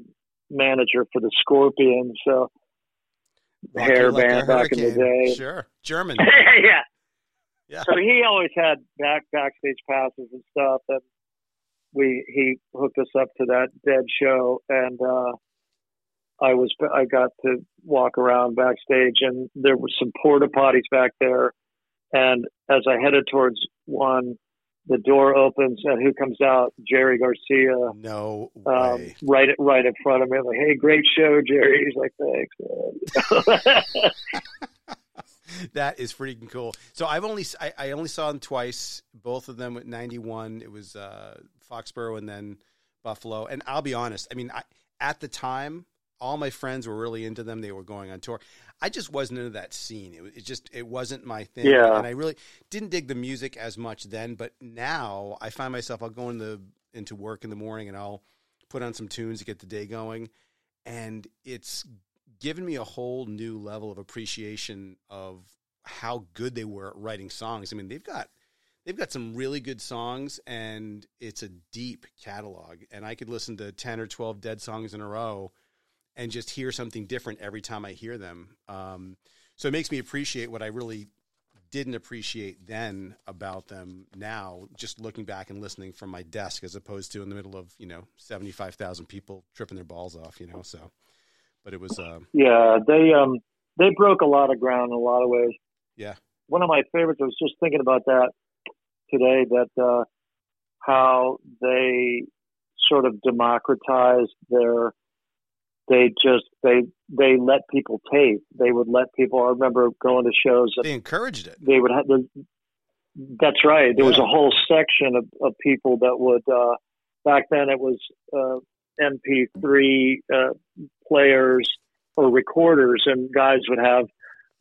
manager for the Scorpions, so Rocky hair like band back in the day. Sure, German. yeah, yeah. So he always had back backstage passes and stuff, and we he hooked us up to that Dead show, and uh, I was I got to walk around backstage, and there were some porta potties back there. And as I headed towards one, the door opens, and who comes out? Jerry Garcia. No um, way. Um, right, right in front of me. I'm like, "Hey, great show, Jerry." He's like, "Thanks." that is freaking cool. So I've only I, I, only saw them twice. Both of them at '91. It was uh, Foxborough and then Buffalo. And I'll be honest. I mean, I, at the time, all my friends were really into them. They were going on tour. I just wasn't into that scene. It, it just it wasn't my thing. Yeah. And I really didn't dig the music as much then. But now I find myself I'll go into into work in the morning and I'll put on some tunes to get the day going, and it's given me a whole new level of appreciation of how good they were at writing songs. I mean, they've got they've got some really good songs and it's a deep catalog and I could listen to 10 or 12 dead songs in a row and just hear something different every time I hear them. Um, so it makes me appreciate what I really didn't appreciate then about them now, just looking back and listening from my desk as opposed to in the middle of, you know, 75,000 people tripping their balls off, you know, so, but it was, uh, yeah, they, um, they broke a lot of ground in a lot of ways. Yeah. One of my favorites, I was just thinking about that today, that, uh, how they sort of democratized their they just they they let people tape. They would let people. I remember going to shows. They encouraged it. They would have. The, that's right. There yeah. was a whole section of, of people that would. Uh, back then, it was uh, MP3 uh, players or recorders, and guys would have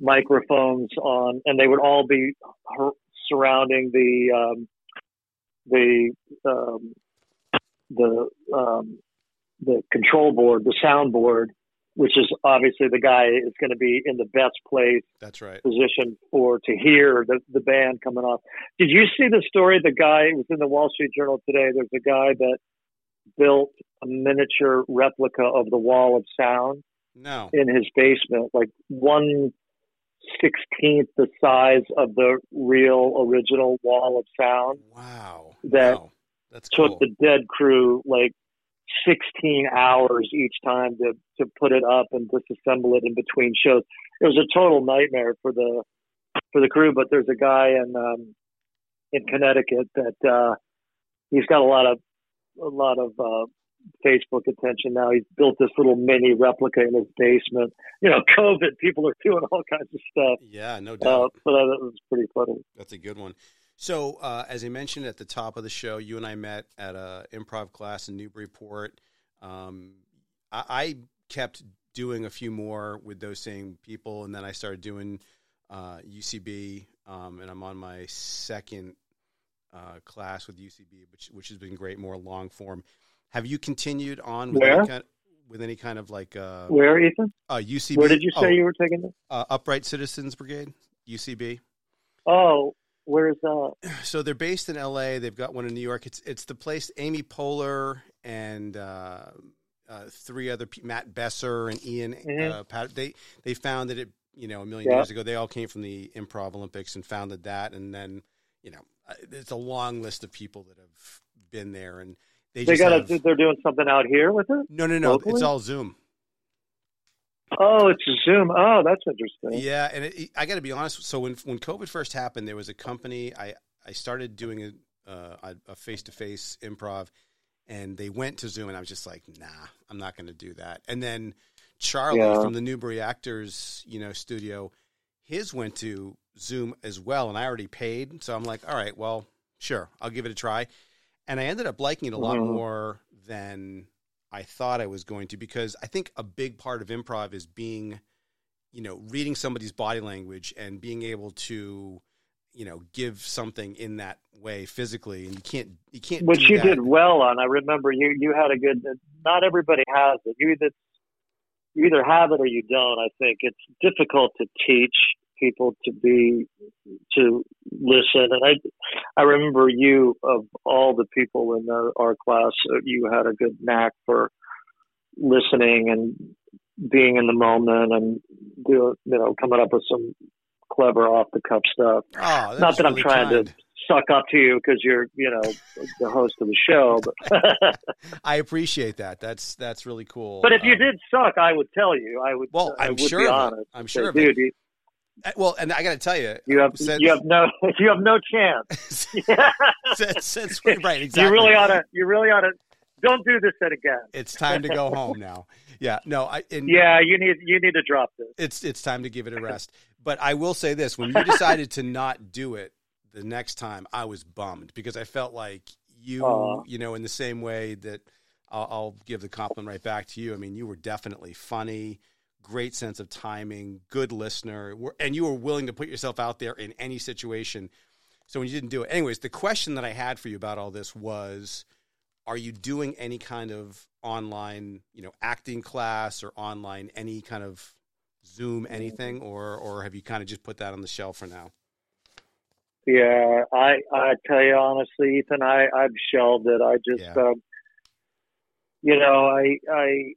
microphones on, and they would all be surrounding the um, the um, the um, the control board, the sound board, which is obviously the guy is going to be in the best place. That's right. Position for to hear the the band coming off. Did you see the story? The guy was in the Wall Street Journal today. There's a guy that built a miniature replica of the Wall of Sound No. in his basement, like one sixteenth the size of the real original Wall of Sound. Wow. That wow. That's Took cool. the Dead crew like 16 hours each time to to put it up and disassemble it in between shows. It was a total nightmare for the for the crew. But there's a guy in um, in Connecticut that uh, he's got a lot of a lot of uh, Facebook attention now. He's built this little mini replica in his basement. You know, COVID, people are doing all kinds of stuff. yeah, no Uh, doubt. but that was pretty funny. That's a good one. So, uh, as I mentioned at the top of the show, you and I met at a improv class in Newburyport. Um, I, I kept doing a few more with those same people, and then I started doing uh, UCB, um, and I'm on my second uh, class with UCB, which which has been great, more long form. Have you continued on with any kind, with any kind of like uh, Where, Ethan? uh, UCB? Where did you say oh, you were taking this? uh, Upright Citizens Brigade, UCB? Oh, where is that? so they're based in LA. They've got one in New York. It's it's the place Amy Poehler and uh, uh, three other Matt Besser and Ian Mhm. uh, Pat, they they founded it you know a million Yeah. years ago. They all came from the Improv Olympics and founded that. And then you know uh, it's a long list of people that have been there and they, They got. have, They're doing something out here with it. no no no it's all Zoom. Oh, it's Zoom. Oh, that's interesting. Yeah, and it, I got to be honest. So when when COVID first happened, there was a company I I started doing a uh, a face to face improv, and they went to Zoom, and I was just like, nah, I'm not going to do that. And then Charlie Yeah. from the Newbury Actors, you know, studio, his went to Zoom as well, and I already paid, so I'm like, all right, well, sure, I'll give it a try. And I ended up liking it a lot Mhm. more than I thought I was going to because I think a big part of improv is being you know, reading somebody's body language and being able to, you know, give something in that way physically, and you can't, you can't. Which you that. did well on. I remember you. You had a good. Not everybody has it. You either you either have it or you don't. I think it's difficult to teach people to be to listen. And I I remember you of all the people in the, our class, uh, you had a good knack for listening and being in the moment and do you know coming up with some clever off the cuff stuff. Oh, Not that I'm trying kind. to suck up to you because you're you know the host of the show, but I appreciate that. That's that's really cool. but if you Um, did suck, I would tell you. I would. Well, I I'm would sure be of it. honest. I'm sure say, of it. dude, you, Uh, well, and I got to tell you, you have since, you have no you have no chance. since, since right, exactly. You really ought to. You really ought to. Don't do this at again. It's time to go home now. Yeah, no, I. And Yeah, you need you need to drop this. it's it's time to give it a rest. But I will say this: when you decided to not do it the next time, I was bummed because I felt like you, you know, in the same way that I'll, I'll give the compliment right back to you. I mean, you were definitely funny, great sense of timing, good listener, and you were willing to put yourself out there in any situation. So when you didn't do it, anyways, the question that I had for you about all this was are you doing any kind of online you know acting class or online any kind of zoom anything or or have you kind of just put that on the shelf for now Yeah, I I tell you honestly, Ethan, I I've shelved it. I just, Yeah. um, you know, I I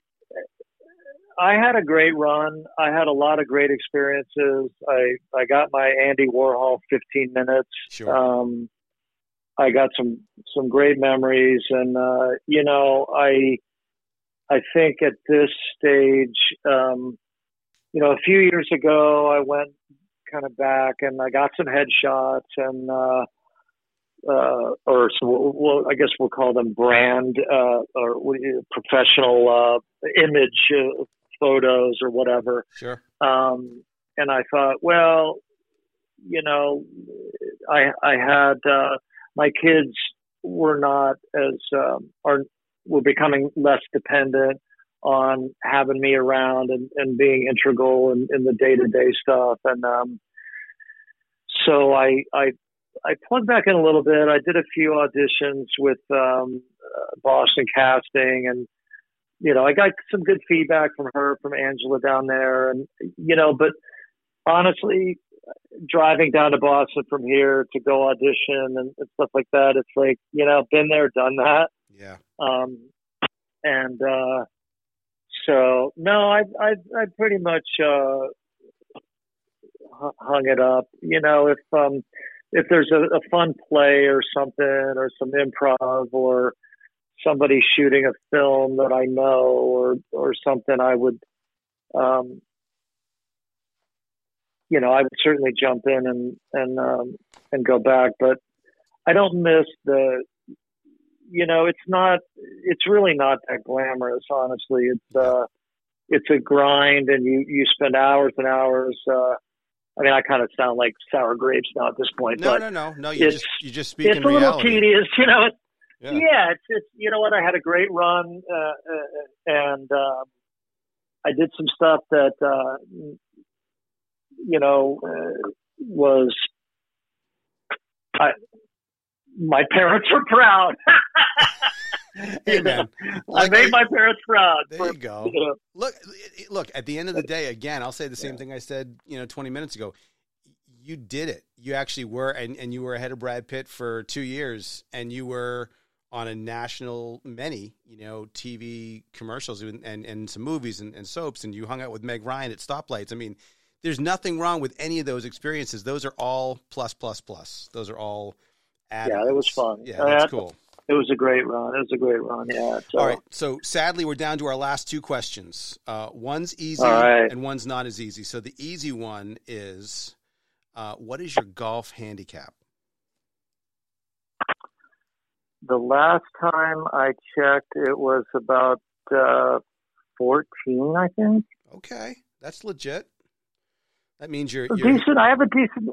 I had a great run. I had a lot of great experiences. I I got my Andy Warhol 15 minutes. sure Um, I got some some great memories, and uh, you know, I I think at this stage, um, you know, a few years ago, I went kind of back and I got some headshots and uh, uh, or some, well, I guess we'll call them brand uh, or what do you- professional uh, image uh, photos or whatever. sure Um, and I thought, well, you know, I I had uh, my kids were not as um, are were becoming less dependent on having me around and, and being integral in, in the day to day stuff. And um, so I I I plugged back in a little bit. I did a few auditions with um, uh, Boston Casting and you know, I got some good feedback from her, from Angela down there, and you know, but honestly, driving down to Boston from here to go audition and, stuff like that, it's like you know, been there, done that. yeah Um, and uh, so no, I I I pretty much uh, hung it up. You know, if um if there's a, a fun play or something or some improv or somebody shooting a film that I know or or something, I would um you know, I would certainly jump in and and um, and go back, but I don't miss the. You know, it's not. It's really not that glamorous, honestly. It's uh, it's a grind, and you you spend hours and hours. Uh, I mean, I kind of sound like sour grapes now at this point. No, but no, no, no. You just you just speak it's a little reality. tedious, you know. It, Yeah. yeah. it's it's you know what I had a great run, uh, uh, and uh, I did some stuff that uh, you know uh, was I my parents were proud. Hey, man. I made my parents proud. There for- you go. you know, Look, look. At the end of the day, again, I'll say the same thing I said, you know, 20 minutes ago. You did it. You actually were, and, and you were ahead of Brad Pitt for two years, and you were on a national many, you know, TV commercials and and, and some movies and, and soaps, and you hung out with Meg Ryan at stoplights. I mean, there's nothing wrong with any of those experiences. Those are all plus plus plus. Those are all. Yeah, it was fun. Yeah, Uh, that's cool. it was a great run. It was a great run. Yeah. So, All right. So sadly, we're down to our last two questions. Uh, one's easy right. and one's not as easy. So the easy one is, uh, what is your golf handicap? The last time I checked, it was about uh, 14, I think. Okay, that's legit. That means you're, you're decent. I have a decent.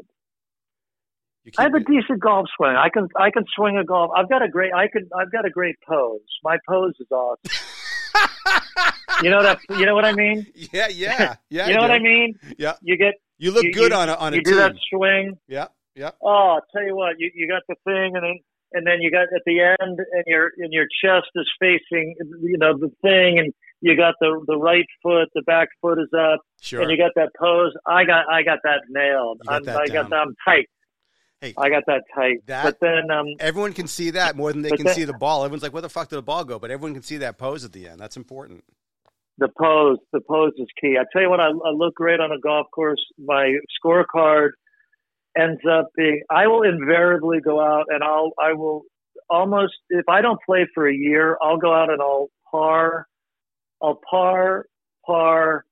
I have a decent golf swing. I can I can swing a golf. I've got a great. I can. I've got a great pose. My pose is awesome. You know that. You know what I mean. yeah, yeah, yeah. you know what. I mean. Yeah, You get. you look you- good you- on a on a you team. do that swing. Yeah, yeah. Oh, I'll tell you what. You you got the thing, and then and then you got at the end, and your and your chest is facing you know the thing, and you got the the right foot, the back foot is up, Sure. and you got that pose. I got I got that nailed. Got I'm, that I down. got that. I'm tight. Hey, I got that tight. that- but then um, Everyone can see that more than they can that- see the ball. Everyone's like, "Where the fuck did the ball go?" But everyone can see that pose at the end. That's important. the pose, the pose is key. I tell you what, I, I look great on a golf course. My scorecard ends up being. I will invariably go out and I'll I will almost if I don't play for a year, I'll go out and I'll par, I'll par, par,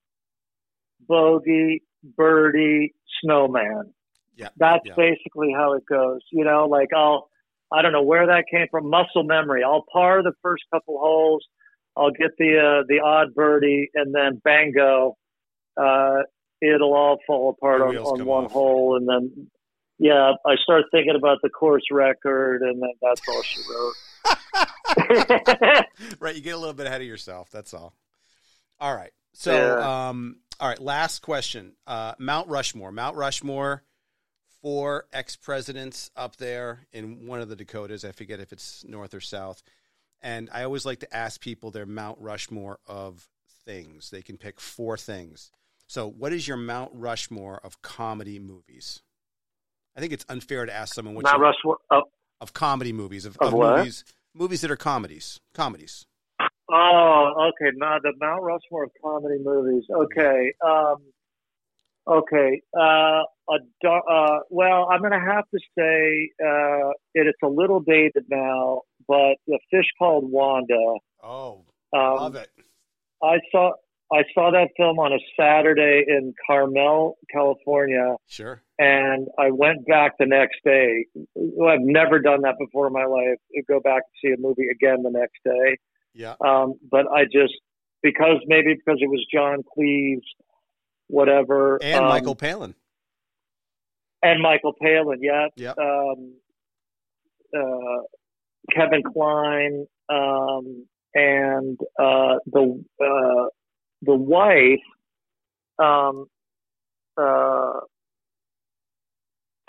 bogey, birdie, snowman. Yeah, That's yeah. basically how it goes. You know, like I'll, I don't know where that came from. Muscle memory. I'll par the first couple holes. I'll get the uh, the odd birdie, and then bango, uh, it'll all fall apart The on, on one off. hole, and then yeah, I start thinking about the course record, and then that's all she wrote. right, you get a little bit ahead of yourself. That's all. All right. So, Yeah. um, all right. Last question. Uh, Mount Rushmore. Mount Rushmore. Four ex presidents up there in one of the Dakotas. I forget if it's north or south. And I always like to ask people their Mount Rushmore of things. They can pick four things. So, what is your Mount Rushmore of comedy movies? I think it's unfair to ask someone what Rushmore. Oh, of comedy movies of, Of of movies movies that are comedies comedies. Oh, okay. Now the Mount Rushmore of comedy movies. Okay. Um, okay. Uh, a uh, well, I'm going to have to say uh, it, it's a little dated now, but the fish called Wanda. Oh, Um, love it. I saw I saw that film on a Saturday in Carmel, California, Sure. And I went back the next day. I've never done that before in my life. Go back and see a movie again the next day. Yeah. Um, but I just because maybe because it was John Cleese, whatever, And um, Michael Palin. and Michael Palin, yeah, Yep. um, uh, Kevin Kline, um, and uh, the uh, the wife. Um, uh,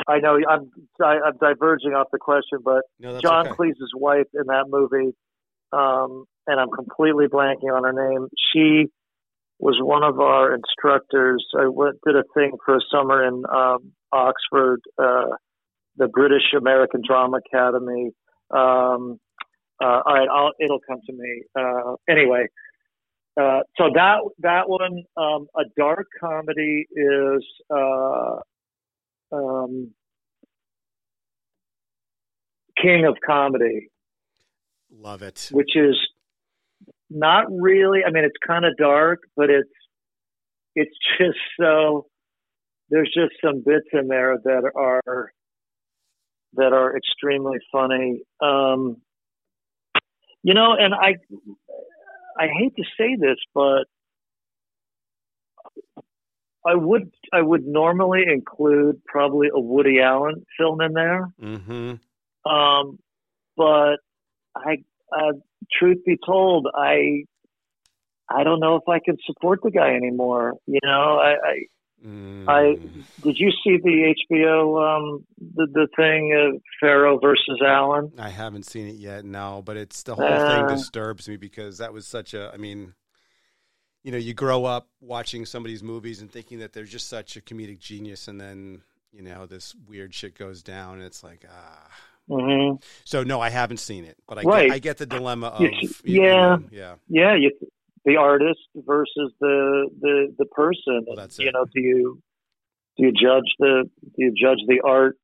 I know I'm I, I'm diverging off the question, but No, John okay. Cleese's wife in that movie, um, and I'm completely blanking on her name. She was one of our instructors. I went did a thing for a summer in um, Oxford, uh, the British American Drama Academy. Um, Uh, all right, I'll, it'll come to me. Uh, anyway, uh, so that that one, um, a dark comedy is uh, um, King of Comedy, Love it. which is not really. I mean, it's kind of dark, but it's it's just so. There's just some bits in there that are that are extremely funny. Um, you know, and I I hate to say this, but I would I would normally include probably a Woody Allen film in there. Mm-hmm. Um, but I, uh, truth be told, I, I don't know if I can support the guy anymore. You know, I, I, Mm. I did you see the HBO, um, the, the thing, uh, Farrow versus Allen? I haven't seen it yet, no, but it's the whole Uh. thing disturbs me because that was such a. I mean, you know, you grow up watching somebody's movies and thinking that they're just such a comedic genius, and then you know this weird shit goes down, and it's like ah. Hmm So no, I haven't seen it, but I Right. get, I get the dilemma of you yeah. know, yeah, Yeah, you, the artist versus the, the, the person. Well, you it. know, do you, do you judge the, do you judge the art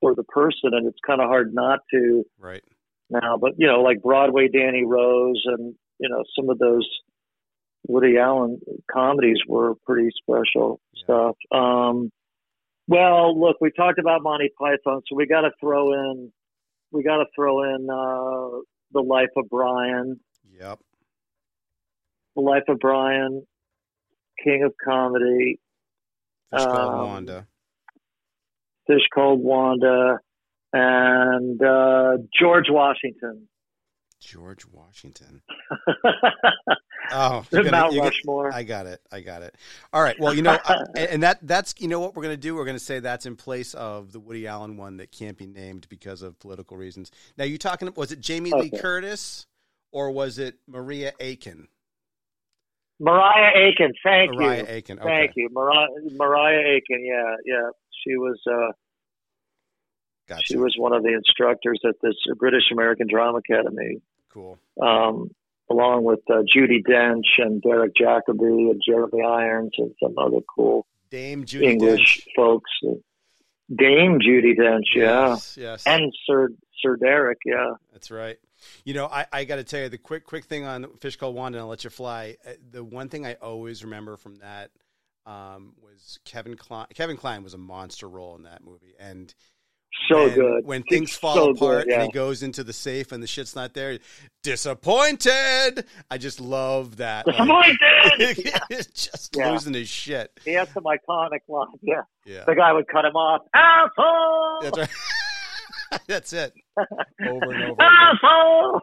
or the person? And it's kind of hard not to, right. now, but you know, like Broadway Danny Rose and you know some of those Woody Allen comedies were pretty special Yeah. stuff. Um, well, look, we talked about Monty Python, so we got to throw in we got to throw in uh, the Life of Brian, Yep. the Life of Brian, King of Comedy, Fish called Um, Wanda. Fish Called Wanda, and uh, George Washington. George Washington. Oh, gonna- Mount gonna- Rushmore. I got it. I got it. All right. Well, you know, I, and that that's you know what we're going to do. We're going to say that's in place of the Woody Allen one that can't be named because of political reasons. Now, you talking? Was it Jamie Lee Curtis or was it Maria Aitken? Mariah Aitken, thank Mariah you. Aitken. Okay. Thank you. Mariah, Mariah Aitken, yeah, yeah. She was uh Gotcha. she was one of the instructors at this British American Drama Academy, cool. um, along with uh, Judi Dench and Derek Jacobi and Jeremy Irons and some other cool Dame Judy English Dench. folks. Dame Judi Dench, yeah. Yes. Yes. And Sir Sir Derek, yeah. That's right. You know, I, I got to tell you the quick quick thing on Fish Called Wanda and I'll let you fly. Uh, The one thing I always remember from that um, was Kevin Kline. Kevin Kline was a monster role in that movie, and So when, good. when It's things fall so apart good, yeah. and he goes into the safe and the shit's not there. Disappointed. I just love that. Disappointed! just Yeah. losing his shit. he had some iconic lines, yeah. Yeah, The guy would cut him off. Asshole! that's right. that's it. Over and over. again. Asshole!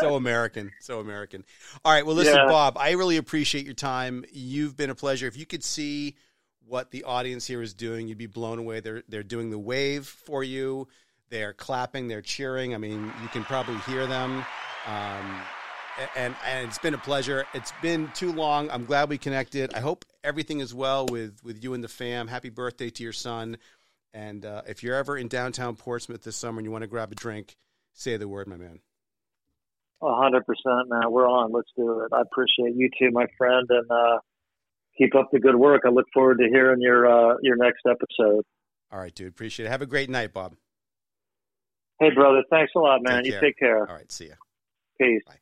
so American, so American. All right, well, listen, Yeah. Bob, I really appreciate your time. You've been a pleasure. If you could see what the audience here is doing, you'd be blown away. They're they're doing the wave for you. They're clapping. They're cheering. I mean, you can probably hear them. Um, and and it's been a pleasure. It's been too long. I'm glad we connected. I hope everything is well with with you and the fam. Happy birthday to your son. And uh, if you're ever in downtown Portsmouth this summer and you want to grab a drink, say the word, my man. Hundred percent, man. We're on. Let's do it. I appreciate you too, my friend, and uh, keep up the good work. I look forward to hearing your uh, your next episode. All right, dude. Appreciate it. Have a great night, Bob. Hey, brother. Thanks a lot, man. Take you care. take care. All right. See ya. Peace. Bye.